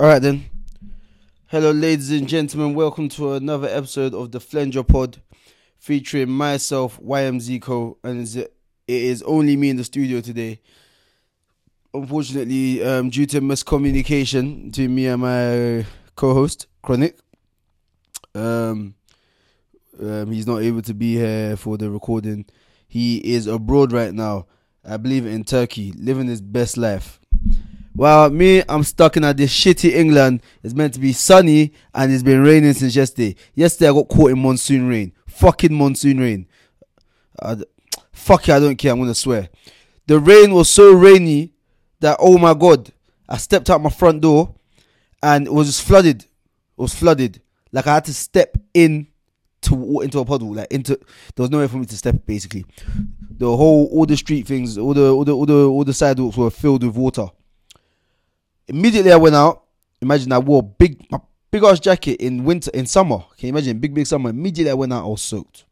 All right then. Hello, ladies and gentlemen. Welcome to another episode of the Flenjor Pod, featuring myself, YM Zeeco, and it is only me in the studio today. Unfortunately, um, due to miscommunication between me and my co-host Kronic, um, um, he's not able to be here for the recording. He is abroad right now. I believe in Turkey, living his best life. Well, me, I'm stuck in at this shitty England. It's meant to be sunny and it's been raining since yesterday. Yesterday I got caught in monsoon rain. Fucking monsoon rain. D- fuck it, I don't care. I'm gonna swear. The rain was so rainy that oh my god, I stepped out my front door and it was just flooded. It was flooded. Like I had to step in to into a puddle. Like into there was nowhere for me to step. Basically, the whole all the street things, all the all the all the all the sidewalks were filled with water. Immediately I went out. Imagine I wore big big ass jacket in winter in summer. Can you imagine big big summer? Immediately I went out. I was soaked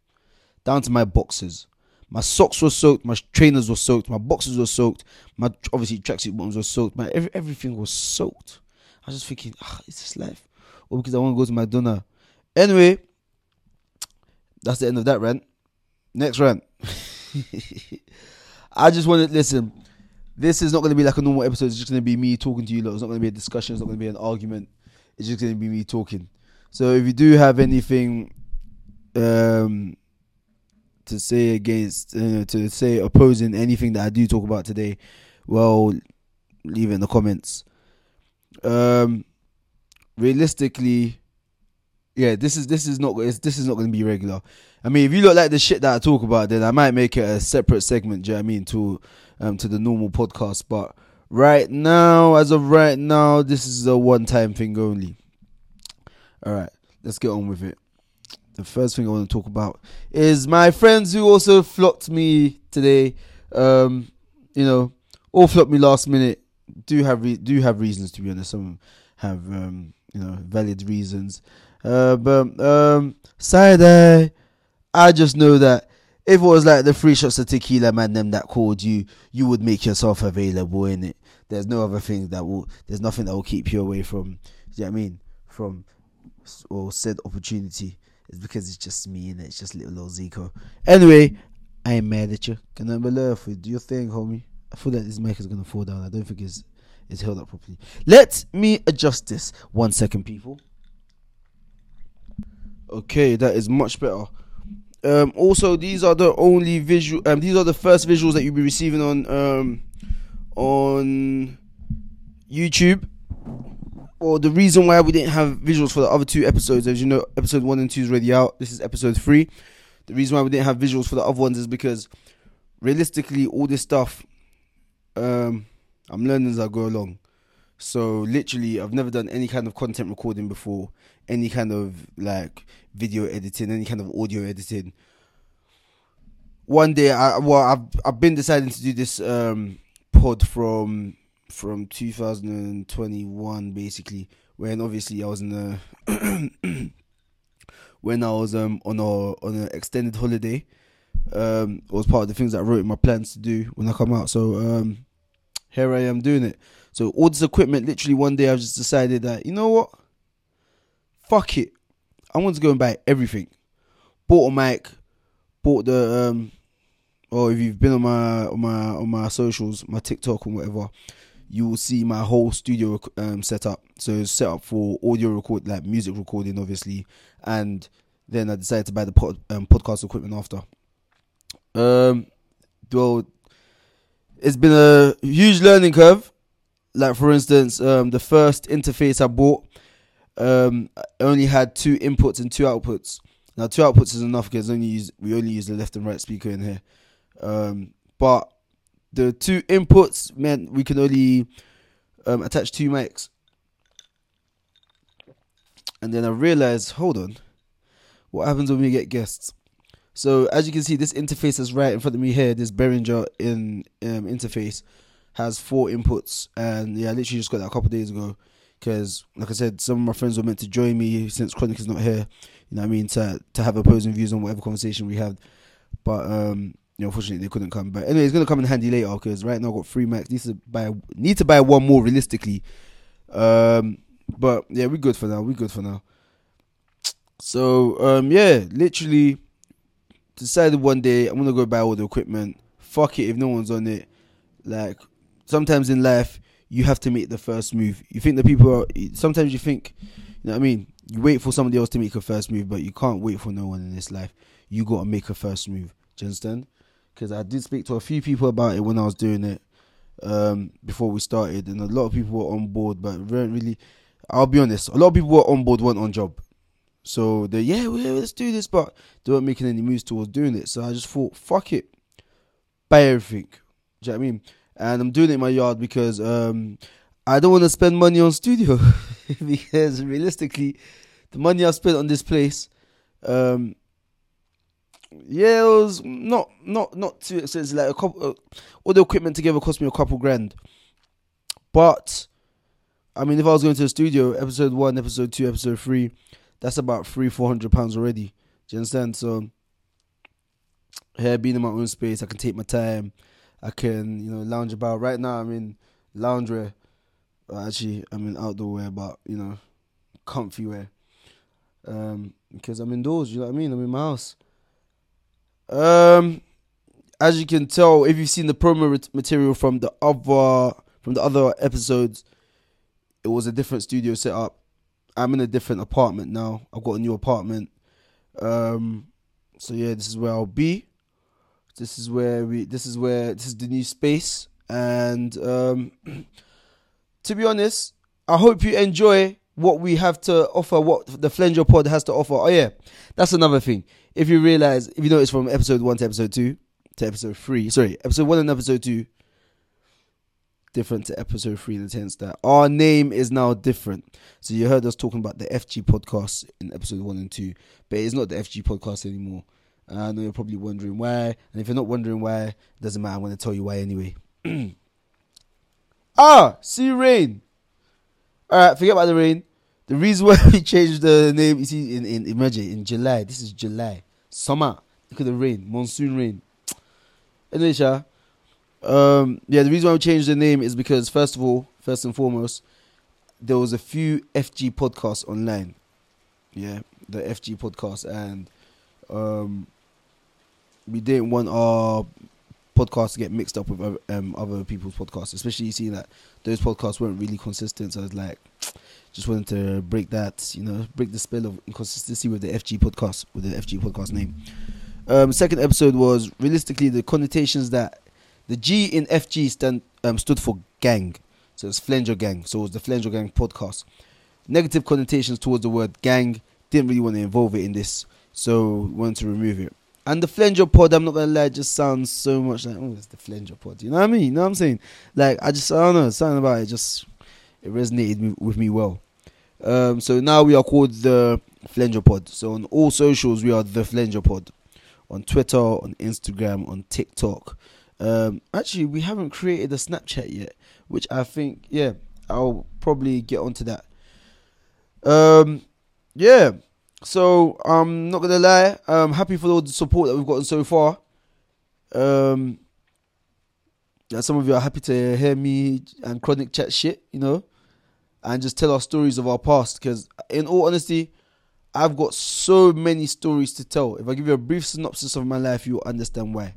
down to my boxes. My socks were soaked. My trainers were soaked. My boxes were soaked. My obviously tracksuit bottoms were soaked. My every, everything was soaked. I was just thinking, ah, is this life? Or because I want to go to McDonald's. Anyway, that's the end of that rant. Next rant. I just want to listen. This is not going to be like a normal episode. It's just going to be me talking to you. Lot. It's not going to be a discussion. It's not going to be an argument. It's just going to be me talking. So if you do have anything um, to say against, uh, to say opposing anything that I do talk about today, well, leave it in the comments. Um, realistically, yeah, this is this is not this is not going to be regular. I mean, if you look like the shit that I talk about, then I might make it a separate segment. Do you know I mean to um to the normal podcast? But right now, as of right now, this is a one time thing only. All right, let's get on with it. The first thing I want to talk about is my friends who also flocked me today. Um, you know, all flocked me last minute. Do have re- do have reasons to be honest. Some have um, you know valid reasons. Uh, but um, side eye, I just know that if it was like the three shots of tequila man them that called you, you would make yourself available in it. There's no other thing that will. There's nothing that will keep you away from. You know what I mean? From or said opportunity. It's because it's just me and it's just little old Zeeco. Anyway, I ain't mad at you. Can I believe you? Do your thing, homie. I feel like this mic is gonna fall down. I don't think it's it's held up properly. Let me adjust this. One second, people. Okay, that is much better. Um, also, these are the only visual. Um, these are the first visuals that you'll be receiving on um, on YouTube. Or the reason why we didn't have visuals for the other two episodes, as you know, episode one and two is already out. This is episode three. The reason why we didn't have visuals for the other ones is because, realistically, all this stuff, um, I'm learning as I go along. So literally, I've never done any kind of content recording before, any kind of like video editing, any kind of audio editing. One day, I well, I've I've been deciding to do this um pod from from 2021 basically, when obviously I was in a when I was um on a on an extended holiday. Um, it was part of the things that I wrote in my plans to do when I come out. So um, here I am doing it. So all this equipment, literally one day, I just decided that you know what, fuck it, I want to go and buy everything. Bought a mic, bought the um, or if you've been on my on my on my socials, my TikTok and whatever, you will see my whole studio um setup. So it's set up for audio record, like music recording, obviously, and then I decided to buy the pod, um, podcast equipment after. Um, well, it's been a huge learning curve. Like for instance, um, the first interface I bought um only had two inputs and two outputs. Now two outputs is enough because only use we only use the left and right speaker in here. Um, but the two inputs meant we can only um, attach two mics. And then I realized, hold on, what happens when we get guests? So as you can see, this interface is right in front of me here. This Behringer in um, interface has four inputs, and yeah, I literally just got that a couple days ago. Because, like I said, some of my friends were meant to join me since Kronic is not here. You know, what I mean, to to have opposing views on whatever conversation we had. But um, you know, unfortunately they couldn't come. But anyway, it's gonna come in handy later because right now I've got three mics. Need to buy need to buy one more realistically. Um, but yeah, we're good for now. We're good for now. So um, yeah, literally decided one day I'm gonna go buy all the equipment. Fuck it if no one's on it. Like sometimes in life you have to make the first move. You think the people are sometimes you think you know what I mean? You wait for somebody else to make a first move, but you can't wait for no one in this life. You gotta make a first move. Do you understand? Because I did speak to a few people about it when I was doing it um, before we started, and a lot of people were on board, but weren't really. I'll be honest, a lot of people were on board, weren't on job. So they yeah, well, let's do this, but they weren't making any moves towards doing it. So I just thought, fuck it, buy everything. Do you know what I mean? And I'm doing it in my yard because um, I don't want to spend money on studio because realistically, the money I spent on this place, um, yeah, it was not not not too expensive. Like a couple, uh, all the equipment together cost me a couple grand. But I mean, if I was going to the studio, episode one, episode two, episode three, that's about three, four hundred pounds already. Do you understand? So here, being in my own space, I can take my time. I can, you know, lounge about. Right now, I'm in loungewear. Well, actually, I'm in outdoor wear, but you know, comfy wear. Um, because I'm indoors. You know what I mean? I'm in my house. Um, as you can tell, if you've seen the promo material from the other from the other episodes, it was a different studio setup. I'm in a different apartment now. I've got a new apartment. Um, so yeah, this is where I'll be. This is where we. This is where this is the new space. And um, to be honest, I hope you enjoy what we have to offer, what the Flenjor Pod has to offer. Oh yeah, that's another thing. If you realize, if you notice from episode one to episode two to episode three, sorry, episode one and episode two, different to episode three in the sense that our name is now different. So you heard us talking about the FG podcast in episode one and two, but it's not the FG podcast anymore. I know you're probably wondering why, and if you're not wondering why, it doesn't matter. I'm going to tell you why anyway. ah, see rain. All right, forget about the rain. The reason why we changed the name, you see, in, in imagine in July. This is July, summer. Look at the rain, monsoon rain. Anyway, Sha, um, yeah, the reason why we changed the name is because first of all, first and foremost, there was a few FG podcasts online. Yeah, the FG podcast, and um, we didn't want our podcast to get mixed up with um, other people's podcasts, especially seeing that those podcasts weren't really consistent. So I was like, just wanted to break that, you know, break the spell of inconsistency with the FG podcast, with the FG podcast name. Um, second episode was realistically the connotations that the G in FG stand um, stood for gang, so it's Flenjor Gang. So it was the Flenjor Gang podcast. Negative connotations towards the word gang. Didn't really want to involve it in this, so wanted to remove it. And the Flenjor pod, I'm not gonna lie, just sounds so much like oh, it's the Flenjor pod. You know what I mean? You know what I'm saying? Like I just I don't know, something about it just it resonated with me well. Um, so now we are called the Flenjor Pod. So on all socials, we are the Flenjor Pod. On Twitter, on Instagram, on TikTok. Um, actually, we haven't created a Snapchat yet, which I think, yeah, I'll probably get onto that. Um, yeah. So I'm not gonna lie, I'm happy for all the support that we've gotten so far. Um, some of you are happy to hear me and Kronic chat shit, you know and just tell our stories of our past. Because, in all honesty, I've got so many stories to tell. If I give you a brief synopsis of my life, you'll understand why.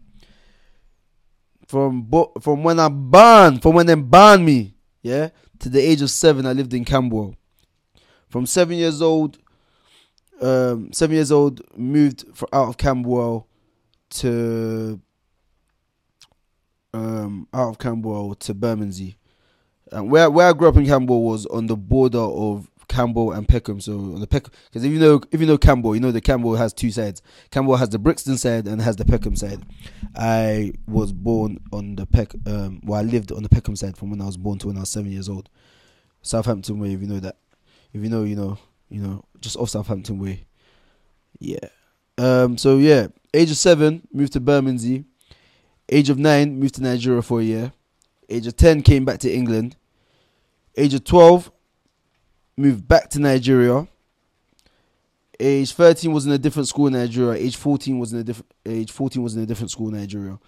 From bo- from when I banned, from when they banned me, yeah, to the age of seven, I lived in Camberwell. From seven years old, um, seven years old, moved for, out of Camberwell to um, out of Camberwell to Bermondsey um, where where I grew up in Campbell was on the border of Campbell and Peckham. So on the Peckham, because if you know if you know Campbell, you know the Campbell has two sides. Campbell has the Brixton side and has the Peckham side. I was born on the Peck. Um, well, I lived on the Peckham side from when I was born to when I was seven years old. Southampton way, if you know that. If you know, you know, you know, just off Southampton way. Yeah. Um. So yeah, age of seven, moved to Bermondsey. Age of nine, moved to Nigeria for a year. Age of ten, came back to England Age of 12, moved back to Nigeria. Age 13 was in a different school in Nigeria. Age 14 was in a different age 14 was in a different school in Nigeria.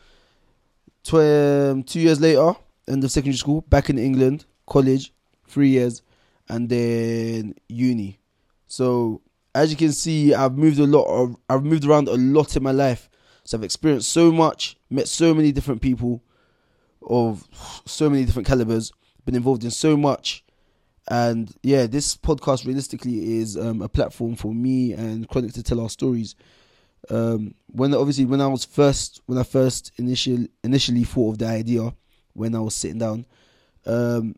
Tw- um, two years later, end of secondary school, back in England, college, three years, and then uni. So as you can see, I've moved a lot. I've moved around a lot in my life. So I've experienced so much, met so many different people of so many different calibers, been involved in so much. And yeah, this podcast realistically is um, a platform for me and Kronic to tell our stories. Um, when obviously when I was first when I first initially initially thought of the idea when I was sitting down, um,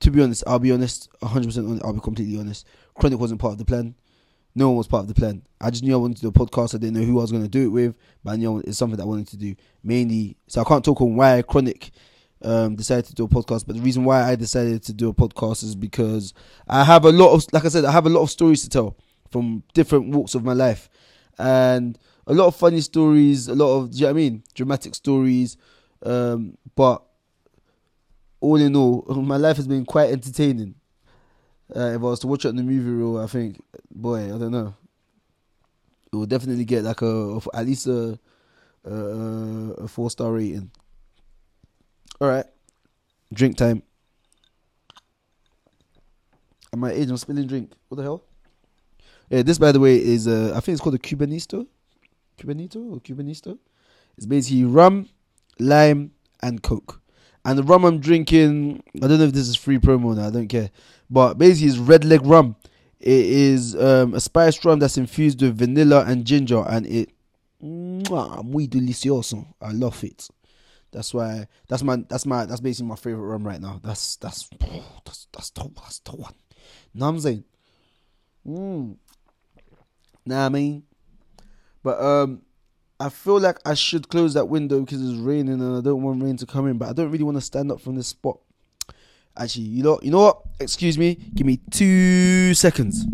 to be honest, I'll be honest, 100% I'll be completely honest. Kronic wasn't part of the plan. No one was part of the plan. I just knew I wanted to do a podcast. I didn't know who I was going to do it with, but I knew it's something that I wanted to do. Mainly, so I can't talk on why Kronic um, decided to do a podcast. But the reason why I decided to do a podcast is because I have a lot of, like I said, I have a lot of stories to tell from different walks of my life, and a lot of funny stories, a lot of, do you know what I mean, dramatic stories. Um, but all in all, my life has been quite entertaining. Uh, if I was to watch it on the movie reel, I think, boy, I don't know. It would definitely get like a, at least a a, a four star rating. All right, drink time. At my age, I'm spilling drink. What the hell? Yeah, this by the way is uh, I think it's called a Cubanito, Cubanito or Cubanito. It's basically rum, lime, and coke. And the rum I'm drinking, I don't know if this is free promo now. I don't care. But basically, it's red leg rum. It is um, a spiced rum that's infused with vanilla and ginger, and it mwah, muy delicioso. I love it. That's why. That's my. That's my. That's basically my favorite rum right now. That's that's that's that's the that's the one. Know what I'm saying? Mm. Nah, I mean, but um, I feel like I should close that window because it's raining and I don't want rain to come in. But I don't really want to stand up from this spot. Actually, you know, you know what? Excuse me. Give me two seconds.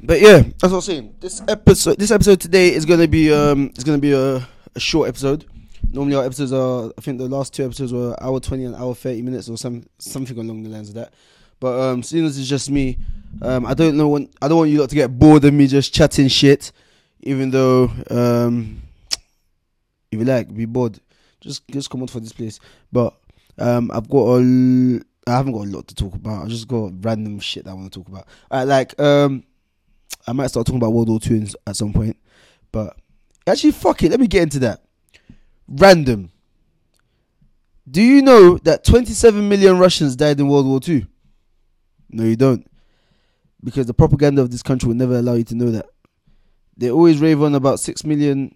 But yeah, that's what I'm saying. This episode, this episode today is gonna be um, it's gonna be a, a short episode. Normally our episodes are, I think the last two episodes were hour twenty and hour thirty minutes or some something along the lines of that. But um, seeing as it's just me, um, I don't know when I don't want you lot to get bored of me just chatting shit. Even though um, if you like, be bored just just come on for this place. But um, I've got a, I haven't got a lot to talk about. I just got random shit that I want to talk about. I like um, I might start talking about World War Two at some point, but actually, fuck it. Let me get into that. Random. Do you know that 27 million Russians died in World War Two? No, you don't. Because the propaganda of this country will never allow you to know that. They always rave on about 6 million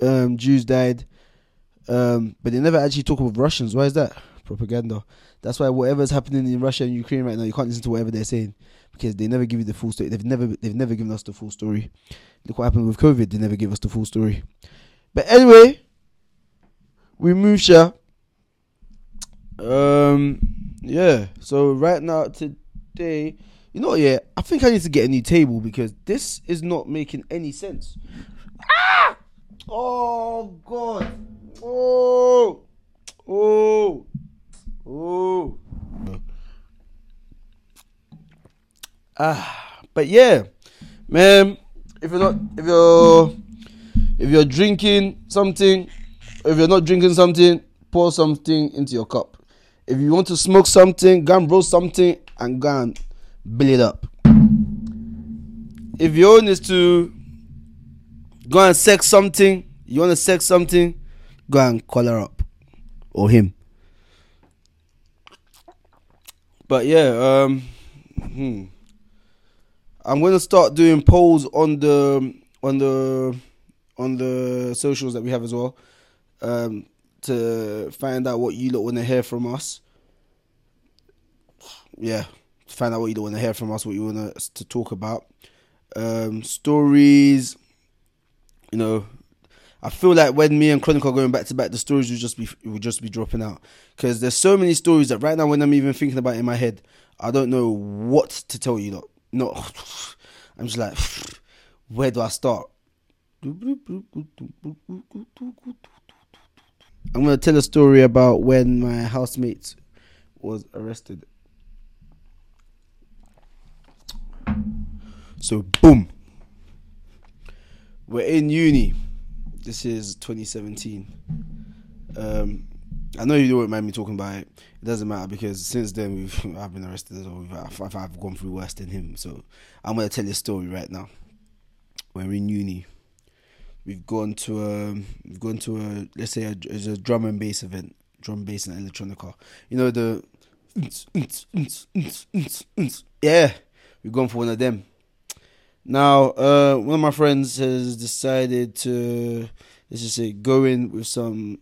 um, Jews died. Um, but they never actually talk about Russians. Why is that? Propaganda. That's why whatever's happening in Russia and Ukraine right now, you can't listen to whatever they're saying because they never give you the full story. They've never they've never given us the full story. Look what happened with COVID. They never give us the full story. But anyway, we move here. Um, yeah. So right now today, you know, yeah, I think I need to get a new table because this is not making any sense. Ah! Oh God. Oh, oh, oh. Ah, but yeah, man. If you're not, if you're, if you're drinking something, if you're not drinking something, pour something into your cup. If you want to smoke something, go and roll something and go and build it up. If your own is to go and sex something, you want to sex something, go and call her up or him. But yeah, um, hmm. I'm gonna start doing polls on the on the on the socials that we have as well, um, to find out what you lot want to hear from us. Yeah, find out what you don't want to hear from us, what you want us to talk about, um, stories. You know, I feel like when me and Chronicle are going back to back, the stories will just be will just be dropping out because there's so many stories that right now when I'm even thinking about in my head, I don't know what to tell you. Lot. No, I'm just like, where do I start? I'm gonna tell a story about when my housemate was arrested. So boom, we're in uni this is 2017. Um, I know you don't mind me talking about it. It doesn't matter because since then we've I've been arrested as I've, I've gone through worse than him. So I'm gonna tell a story right now. We're in uni, we've gone to a we've gone to a let's say a, a drum and bass event, drum bass and electronica. You know the yeah, we've gone for one of them. Now, uh, one of my friends has decided to let's just say go in with some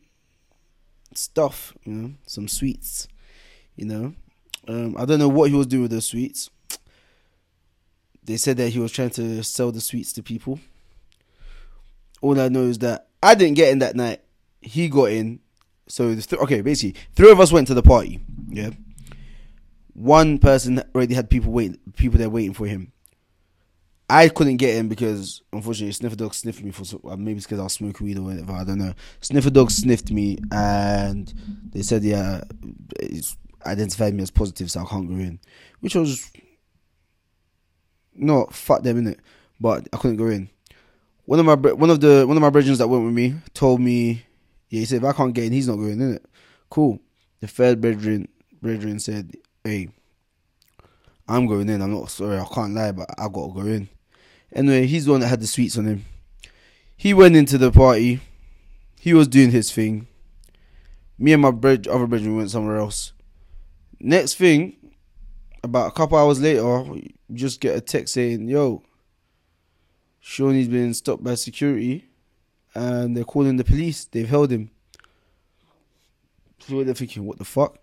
stuff, you know, some sweets, you know. Um, I don't know what he was doing with those sweets. They said that he was trying to sell the sweets to people. All I know is that I didn't get in that night. He got in. So th- okay, basically, three of us went to the party. Yeah, one person already had people wait, people there waiting for him. I couldn't get in because unfortunately Sniffer Dog sniffed me for uh, maybe it's because I was smoking weed or whatever. I don't know. Sniffer Dog sniffed me and they said yeah, it's identified me as positive, so I can't go in, which was not fuck them in it, but I couldn't go in. One of my one of the one of my brethren that went with me told me, yeah, he said if I can't get in, he's not going in it. Cool. The third brethren brethren said, hey, I'm going in. I'm not sorry, I can't lie, but I gotta go in. Anyway, he's the one that had the sweets on him. He went into the party. He was doing his thing. Me and my other brethren went somewhere else. Next thing, about a couple hours later, just get a text saying, "Yo, Shawnee's been stopped by security, and they're calling the police. They've held him." So they're thinking, "What the fuck?"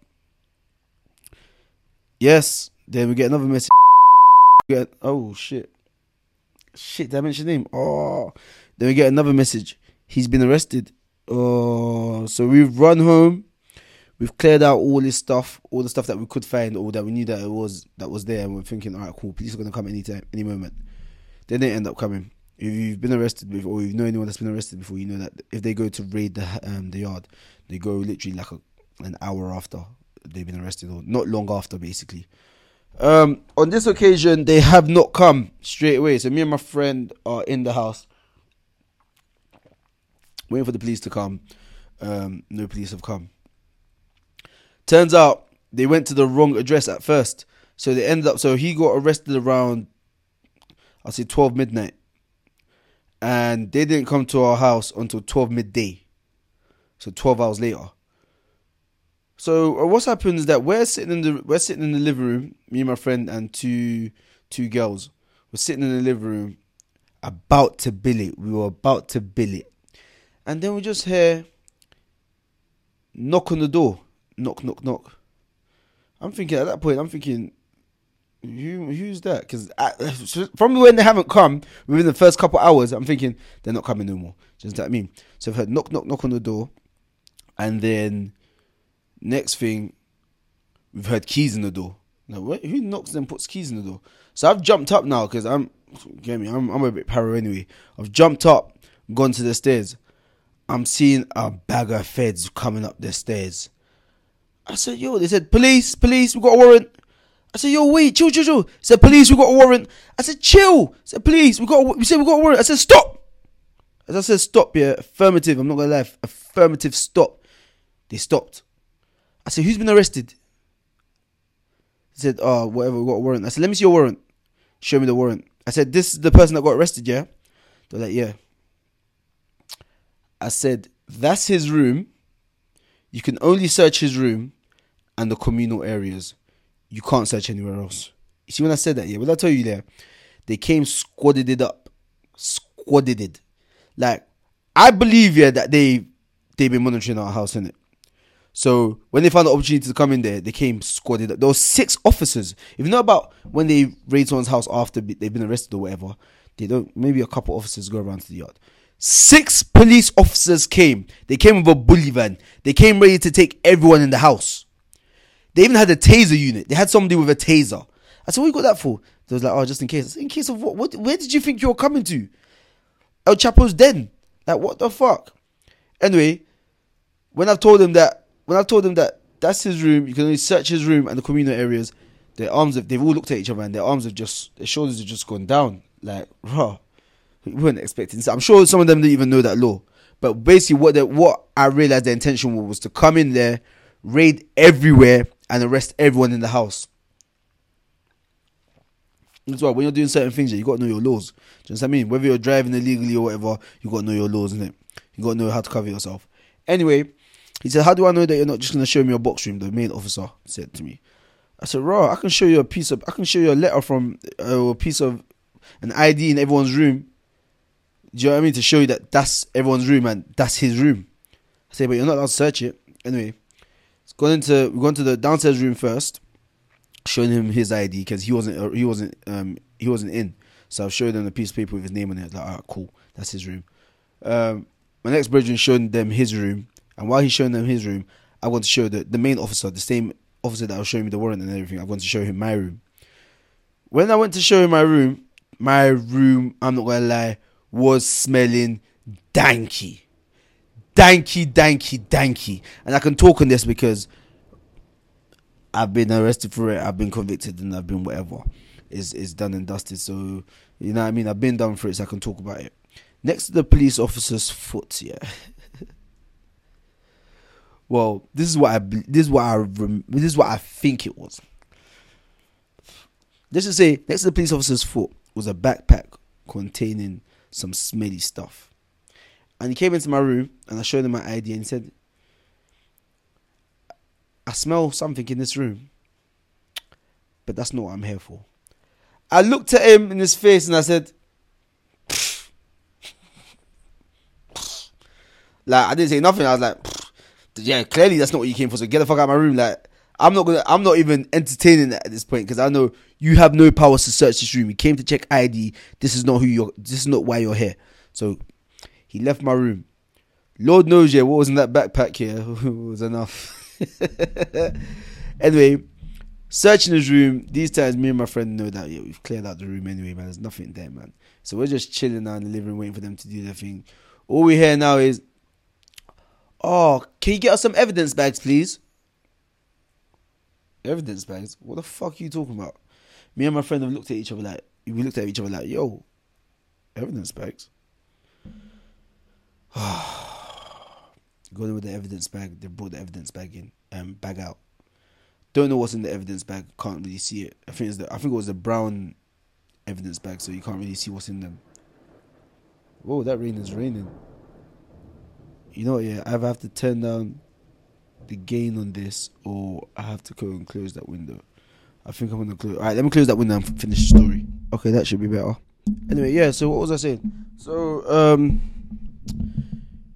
Yes. Then we get another message. Get, oh shit. Shit, did I mention name? Oh. Then we get another message. He's been arrested. Oh, so we've run home. We've cleared out all this stuff, all the stuff that we could find, or that we knew that it was that was there, and we're thinking, all right, cool, police are gonna come anytime, any moment. Then they end up coming. If you've been arrested before, or you know anyone that's been arrested before, you know that if they go to raid the um, the yard, they go literally like a, an hour after they've been arrested, or not long after, basically. Um, on this occasion, they have not come straight away. So me and my friend are in the house, waiting for the police to come. Um, no police have come. Turns out they went to the wrong address at first, so they ended up. So he got arrested around, I'll say twelve midnight, and they didn't come to our house until twelve midday. So twelve hours later. So uh, what's happened is that we're sitting in the we're sitting in the living room, me and my friend and two two girls. We're sitting in the living room, about to bill it. We were about to bill it, and then we just hear knock on the door, knock knock knock. I'm thinking at that point, I'm thinking, who who's that? Because from when they haven't come within the first couple hours, I'm thinking they're not coming no more. Just that mean. So I've heard knock knock knock on the door, and then Next thing, we've heard keys in the door. Now, what, who knocks and puts keys in the door? So I've jumped up now because I'm, get me, I'm, I'm a bit paro anyway. I've jumped up, gone to the stairs. I'm seeing a bag of feds coming up the stairs. I said, yo, they said, police, police, we got a warrant. I said, yo, wait, chill, chill, chill. said, police, we got a warrant. I said, chill. Said, police, we got, a, we said we got a warrant. I said, stop. As I said, stop, yeah, affirmative. I'm not gonna lie, affirmative, stop. They stopped. I said, who's been arrested? He said, oh, whatever, we got a warrant. I said, let me see your warrant. Show me the warrant. I said, this is the person that got arrested, yeah? They're like, yeah. I said, that's his room. You can only search his room and the communal areas. You can't search anywhere else. You see when I said that, yeah? What I tell you there? They came squadded it up. Squadded it. Like, I believe, yeah, that they they've been monitoring our house, in it. So when they found the opportunity to come in there, they came squadded. There were six officers. If you know about when they raid someone's house after they've been arrested or whatever, they don't. Maybe a couple officers go around to the yard. Six police officers came. They came with a bully van. They came ready to take everyone in the house. They even had a taser unit. They had somebody with a taser. I said, "What you got that for?" They was like, "Oh, just in case." Said, in case of what? What? Where did you think you were coming to? El Chapo's den. Like what the fuck? Anyway, when I've told them that when I told them that that's his room, you can only search his room and the communal areas. Their arms have they've all looked at each other and their arms have just their shoulders have just gone down. Like, raw. We weren't expecting. So I'm sure some of them didn't even know that law. But basically, what what I realized their intention was, was to come in there, raid everywhere, and arrest everyone in the house. That's why when you're doing certain things, you got to know your laws. Do you know what I mean? Whether you're driving illegally or whatever, you got to know your laws, innit? You got to know how to cover yourself. Anyway, he said, "How do I know that you're not just gonna show me your box room?" The main officer said to me. I said, "Raw, I can show you a piece of, I can show you a letter from uh, a piece of an ID in everyone's room. Do you know what I mean? To show you that that's everyone's room and that's his room." I said, "But you're not allowed to search it anyway." It's gone into we gone to the downstairs room first, showing him his ID because he wasn't he wasn't um he wasn't in. So I've showed them a piece of paper with his name on it. Like, alright, cool, that's his room. Um, my next brethren showing them his room, and while he's showing them his room, I want to show the the main officer, the same officer that was showing me the warrant and everything. I want to show him my room. When I went to show him my room, my room, I'm not gonna lie, was smelling danky, danky, danky, danky, and I can talk on this because I've been arrested for it, I've been convicted, and I've been whatever. Is is done and dusted. So you know what I mean. I've been done for it, so I can talk about it. Next to the police officer's foot, yeah. well, this is what I this is what I this is what I think it was. Let's just say next to the police officer's foot was a backpack containing some smelly stuff. And he came into my room and I showed him my ID and he said, I smell something in this room, but that's not what I'm here for. I looked at him in his face and I said, like I didn't say nothing. I was like, yeah, clearly that's not what you came for. So get the fuck out of my room. Like I'm not gonna, I'm not even entertaining that at this point because I know you have no powers to search this room. You came to check ID. This is not who you're. This is not why you're here. So he left my room. Lord knows, yeah, what was in that backpack here was enough. anyway, searching his room. These times, me and my friend know that yeah, we've cleared out the room anyway, man. There's nothing there, man. So we're just chilling now in the living room, waiting for them to do their thing. All we hear now is, "Oh, can you get us some evidence bags, please?" Evidence bags? What the fuck are you talking about? Me and my friend have looked at each other like we looked at each other like, "Yo, evidence bags." Going with the evidence bag, they brought the evidence bag in, um, bag out. Don't know what's in the evidence bag. Can't really see it. I think it's the. I think it was the brown evidence bag, so you can't really see what's in them. Whoa, that rain is raining. You know, yeah, I have to turn down the gain on this, or I have to go and close that window. I think I'm gonna close. All right, let me close that window and finish the story. Okay, that should be better. Anyway, yeah. So what was I saying? So um,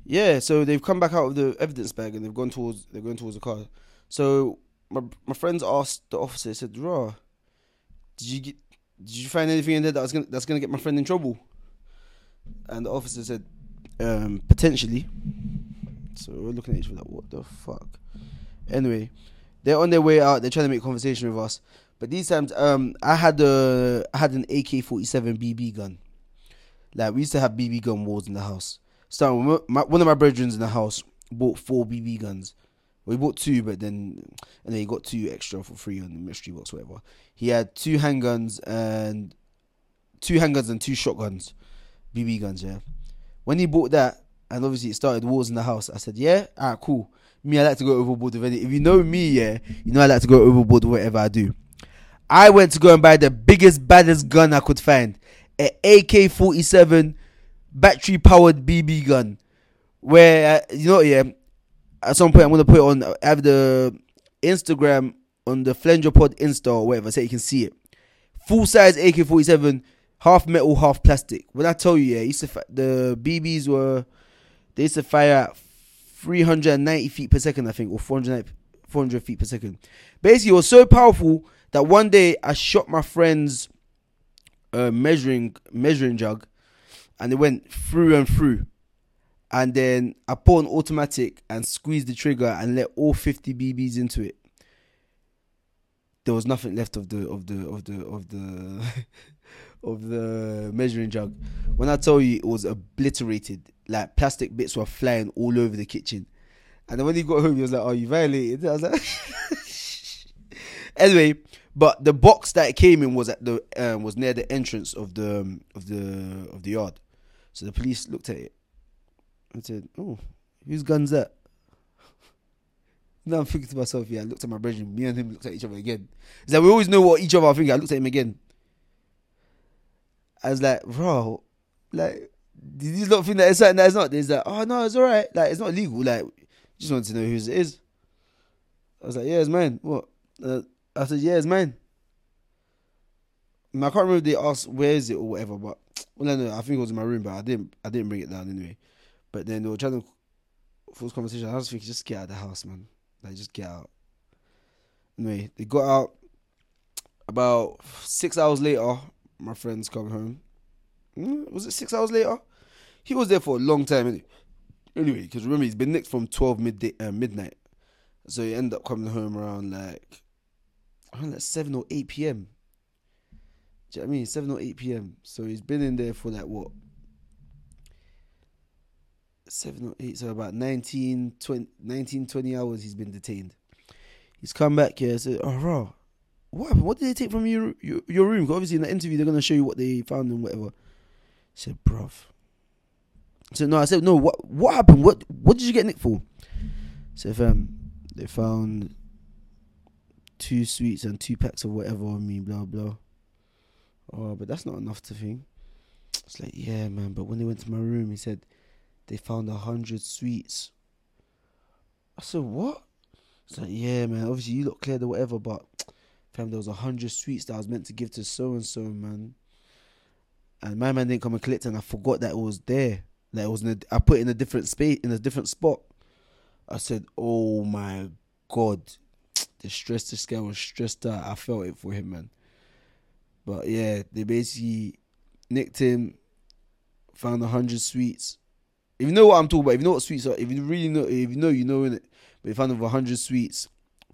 yeah. So they've come back out of the evidence bag and they've gone towards. They're going towards the car. So my my friends asked the officer. Said, "Raw, did you get? Did you find anything in there that was gonna that's gonna get my friend in trouble?" And the officer said, um, "Potentially." So we're looking at each other like, "What the fuck?" Anyway, they're on their way out. They're trying to make conversation with us. But these times, um, I had a I had an AK forty seven BB gun. Like we used to have BB gun wars in the house. So my, one of my brethren in the house bought four BB guns. We bought two, but then and then he got two extra for free on the mystery box, whatever. He had two handguns and two handguns and two shotguns, BB guns. Yeah. When he bought that, and obviously it started wars in the house. I said, yeah, alright, cool. Me, I like to go overboard with anything. If you know me, yeah, you know I like to go overboard with whatever I do. I went to go and buy the biggest, baddest gun I could find, an AK forty seven battery powered BB gun. Where uh, you know, yeah, at some point I'm gonna put it on. I have the Instagram on the Flenjor Pod Insta or whatever, so you can see it. Full size AK forty seven, half metal, half plastic. When I tell you, yeah, used to fi- the BBs were they used to fire at 390 feet per second, I think, or 400, 400 feet per second. Basically, it was so powerful that one day I shot my friend's uh, measuring measuring jug, and it went through and through. And then I put on automatic and squeezed the trigger and let all 50 BBs into it. There was nothing left of the of the of the of the of the measuring jug. When I tell you it was obliterated, like plastic bits were flying all over the kitchen. And then when he got home, he was like, "Oh, you violated." I was like, anyway, but the box that it came in was at the um, was near the entrance of the um, of the of the yard. So the police looked at it, and said, "Oh, whose gun's that?" Now I'm thinking to myself, yeah, I looked at my brother, me and him looked at each other again. It's like we always know what each other are thinking. I looked at him again. I was like, bro, like, did you not think that it's something that it's not? There's like, oh no, it's alright. Like, it's not legal. Like, just wanted to know whose it is. I was like, yeah, it's mine. What? Uh, I said, yeah, it's mine. And I can't remember if they asked where is it or whatever, but well, no, I think it was in my room, but I didn't, I didn't bring it down anyway. But then they were trying to force conversation. I was thinking, just get out of the house, man. Like, just get out. Anyway, they got out. About six hours later, my friends come home. Hmm, was it six hours later? He was there for a long time. Anyway, because remember he's been nicked from twelve midday, uh, midnight, so he ended up coming home around like around like seven or eight p.m. Do you know what I mean? Seven or eight p.m. So he's been in there for like what? Seven or eight, so about 19, 20, 19, 20 hours he's been detained. He's come back here and said, Oh. What happened? What did they take from your your, your room? 'Cause obviously in the interview they're gonna show you what they found and whatever. He said, bruv. So no, I said, no, what what happened? What what did you get nicked for? I said, fam, they found two sweets and two packs of whatever on me, blah blah. Oh, but that's not enough to think. It's like, yeah, man, but when they went to my room, he said they found a hundred sweets. I said, what? It's like, yeah, man, obviously you look cleared or whatever, but fam, there was a hundred sweets that I was meant to give to so and so, man. And my man didn't come and collect and I forgot that it was there. That it was in a, I put it in a different space, in a different spot. I said, "Oh my god!" The stress, this guy was stressed out. I felt it for him, man. But yeah, they basically nicked him, found a hundred sweets. If you know what I'm talking about, if you know what sweets are, if you really know, if you know, you know in it. But they found over hundred sweets,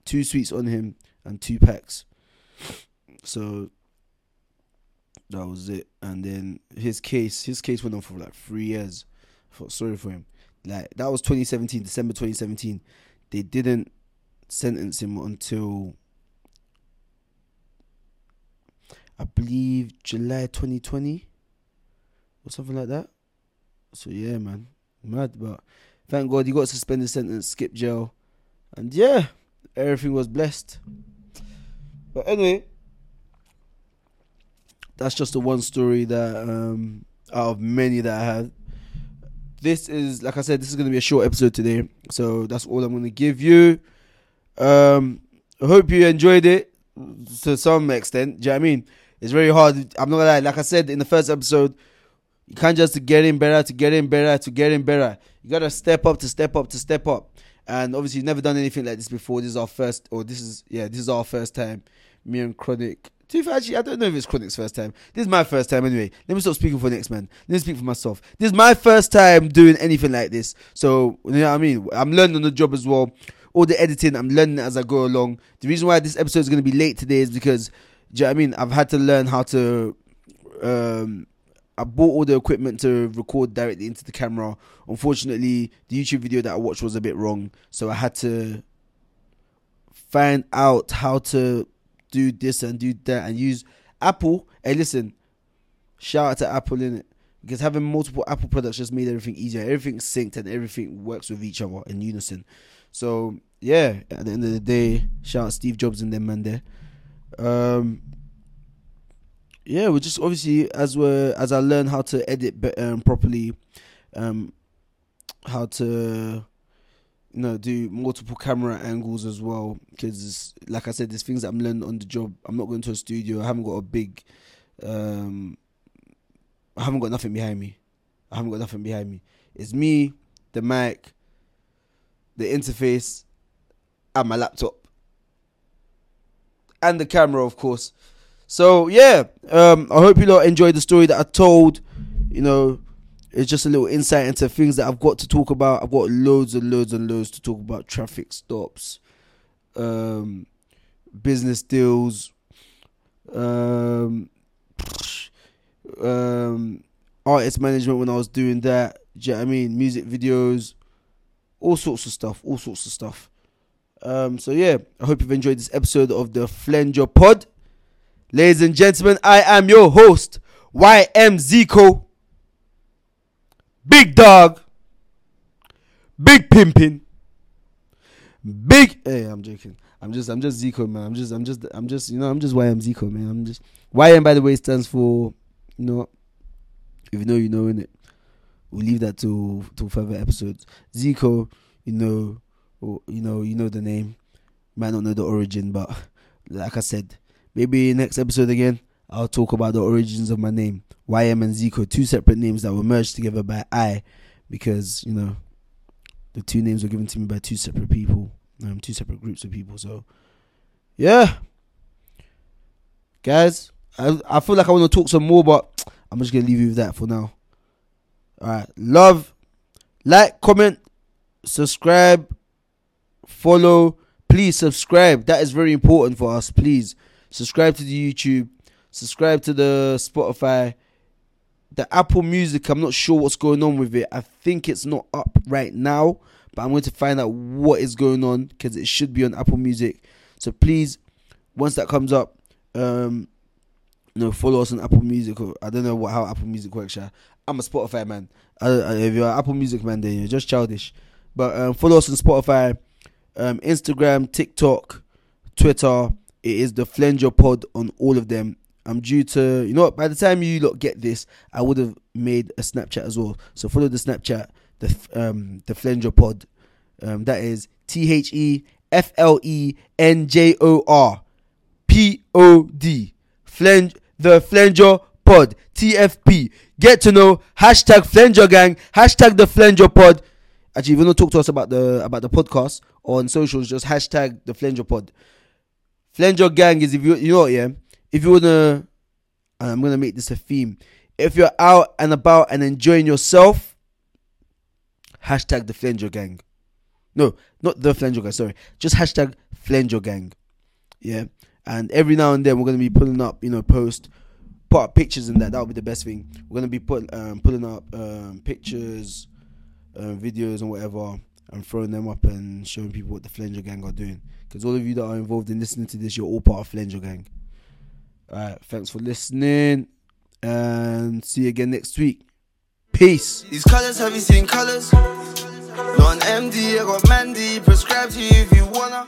two sweets on him, and two packs. So that was it. And then his case, his case went on for like three years. I felt sorry for him. Like that was 2017, December 2017. They didn't sentence him until I believe July 2020 or something like that. So yeah, man, mad. But thank God he got suspended sentence, skipped jail, and yeah, everything was blessed. But anyway, that's just the one story that um out of many that I had. This is like I said, this is gonna be a short episode today, so that's all I'm gonna give you. Um, I hope you enjoyed it to some extent. Do you know what I mean? It's very hard. I'm not gonna lie. Like I said in the first episode, you can't just get in better to get in better to get in better. You gotta step up to step up to step up. And obviously, you've never done anything like this before. This is our first, or this is yeah, this is our first time. Me and Kronic. To be actually, I don't know if it's Kronic's first time. This is my first time anyway. Let me stop speaking for next man. Let me speak for myself. This is my first time doing anything like this. So you know what I mean. I'm learning on the job as well. All the editing, I'm learning as I go along. The reason why this episode is to be late today is because, you know I mean? I've had to learn how to. Um, I bought all the equipment to record directly into the camera. Unfortunately, the YouTube video that I watched was a bit wrong, so I had to find out how to do this and do that and use Apple. Hey, listen, shout out to Apple in it because having multiple Apple products just made everything easier. Everything's synced and everything works with each other in unison. So yeah, at the end of the day, shout out Steve Jobs and them man there. Um, yeah, we just obviously as we as I learn how to edit um, properly, um, how to you know do multiple camera angles as well. Because like I said, there's things that I'm learning on the job. I'm not going to a studio. I haven't got a big, um, I haven't got nothing behind me. I haven't got nothing behind me. It's me, the mic, the interface, and my laptop, and the camera, of course. So yeah, um, I hope you lot enjoyed the story that I told. You know, it's just a little insight into things that I've got to talk about. I've got loads and loads and loads to talk about: traffic stops, um, business deals, um, um, artist management when I was doing that. Do you know I mean? Music videos, all sorts of stuff, all sorts of stuff. Um, so yeah, I hope you've enjoyed this episode of the Flenjor Pod. Ladies and gentlemen, I am your host, YM Zeeco. Big dog. Big pimping. Big. Hey, I'm joking. I'm just, I'm just Zeeco, man. I'm just, I'm just, I'm just, you know, I'm just YM Zeeco, man. I'm just YM. By the way, stands for, you know, if you know, you know, in it. We'll leave that to to further episodes. Zeeco, you know, you know, you know the name. Might not know the origin, but like I said, maybe next episode again, I'll talk about the origins of my name. YM and Zeeco, two separate names that were merged together by I, because you know, the two names were given to me by two separate people, um, two separate groups of people. So, yeah, guys, I I feel like I want to talk some more, but I'm just gonna leave you with that for now. All right, love, like, comment, subscribe, follow. Please subscribe. That is very important for us. Please subscribe to the YouTube, subscribe to the Spotify, the Apple Music. I'm not sure what's going on with it. I think it's not up right now, but I'm going to find out what is going on because it should be on Apple Music. So please, once that comes up, um, you know, follow us on Apple Music. I don't know what how Apple Music works. Yeah. I'm a Spotify man. I, I, if you're an Apple Music man, then you're just childish. But um, follow us on Spotify, um, Instagram, TikTok, Twitter. It is the Flenjor Pod on all of them. I'm due to, you know? By the time you lot get this, I would have made a Snapchat as well. So follow the Snapchat, the um, the Flenjor Pod. Um, that is T H E F L E N J O R P O D. Flange, the Flenjor Pod, TFP. Get to know hashtag Flenjor Gang, hashtag the Flenjor Pod. Actually, if you want to talk to us about the about the podcast on socials, just hashtag the Flenjor Pod. Flenjor Gang is if you you know what, yeah. If you wanna, I'm gonna make this a theme. If you're out and about and enjoying yourself, hashtag the Flenjor Gang. No, not the Flenjor Gang. Sorry, just hashtag Flenjor Gang. Yeah, and every now and then we're gonna be pulling up, you know, post, put up pictures and that. That would be the best thing. We're gonna be put um, pulling up um, pictures, uh, videos, and whatever, and throwing them up and showing people what the Flenjor Gang are doing. Because all of you that are involved in listening to this, you're all part of Flenjor Gang. Alright, thanks for listening, and see you again next week. Peace. These colors, have you seen colors? Not an MD, I got Mandy. To you if you wanna.